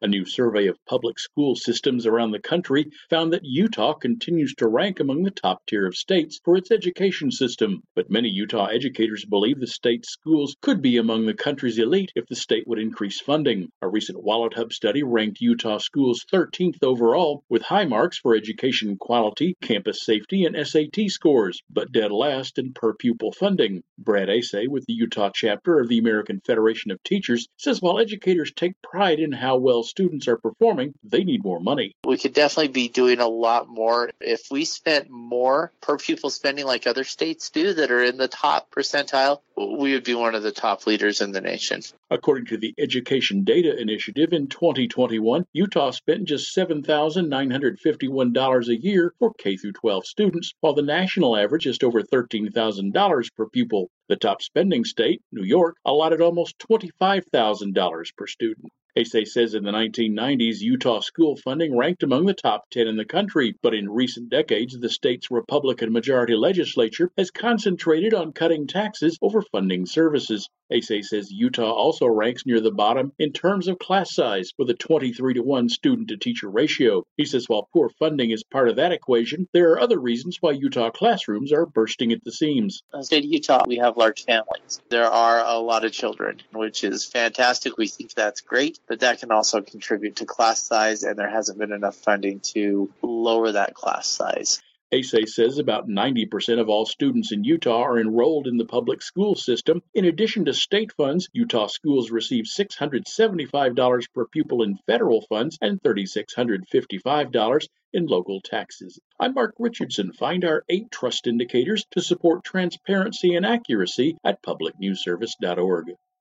A new survey of public school systems around the country found that Utah continues to rank among the top tier of states for its education system, but many Utah educators believe the state's schools could be among the country's elite if the state would increase funding. A recent WalletHub study ranked Utah schools 13th overall, with high marks for education quality, campus safety, and SAT scores, but dead last in per pupil funding. Brad Asay with the Utah chapter of the American Federation of Teachers says while educators take pride in how well students are performing, they need more money. We could definitely be doing a lot more. If we spent more per pupil spending like other states do that are in the top percentile, we would be one of the top leaders in the nation. According to the Education Data Initiative, in 2021, Utah spent just $7,951 a year for K 12 students, while the national average is over $13,000 per pupil. The top spending state, New York, allotted almost $25,000 per student. Asay says in the 1990s, Utah school funding ranked among the top 10 in the country, but in recent decades, the state's Republican majority legislature has concentrated on cutting taxes over funding services. Asay says Utah also ranks near the bottom in terms of class size with a 23 to 1 student to teacher ratio. He says while poor funding is part of that equation, there are other reasons why Utah classrooms are bursting at the seams. In the state of Utah, we have large families. There are a lot of children, which is fantastic. We think that's great but that can also contribute to class size, and there hasn't been enough funding to lower that class size. Asay says about 90% of all students in Utah are enrolled in the public school system. In addition to state funds, Utah schools receive $675 per pupil in federal funds and $3,655 in local taxes. I'm Mark Richardson. Find our eight trust indicators to support transparency and accuracy at publicnewsservice.org.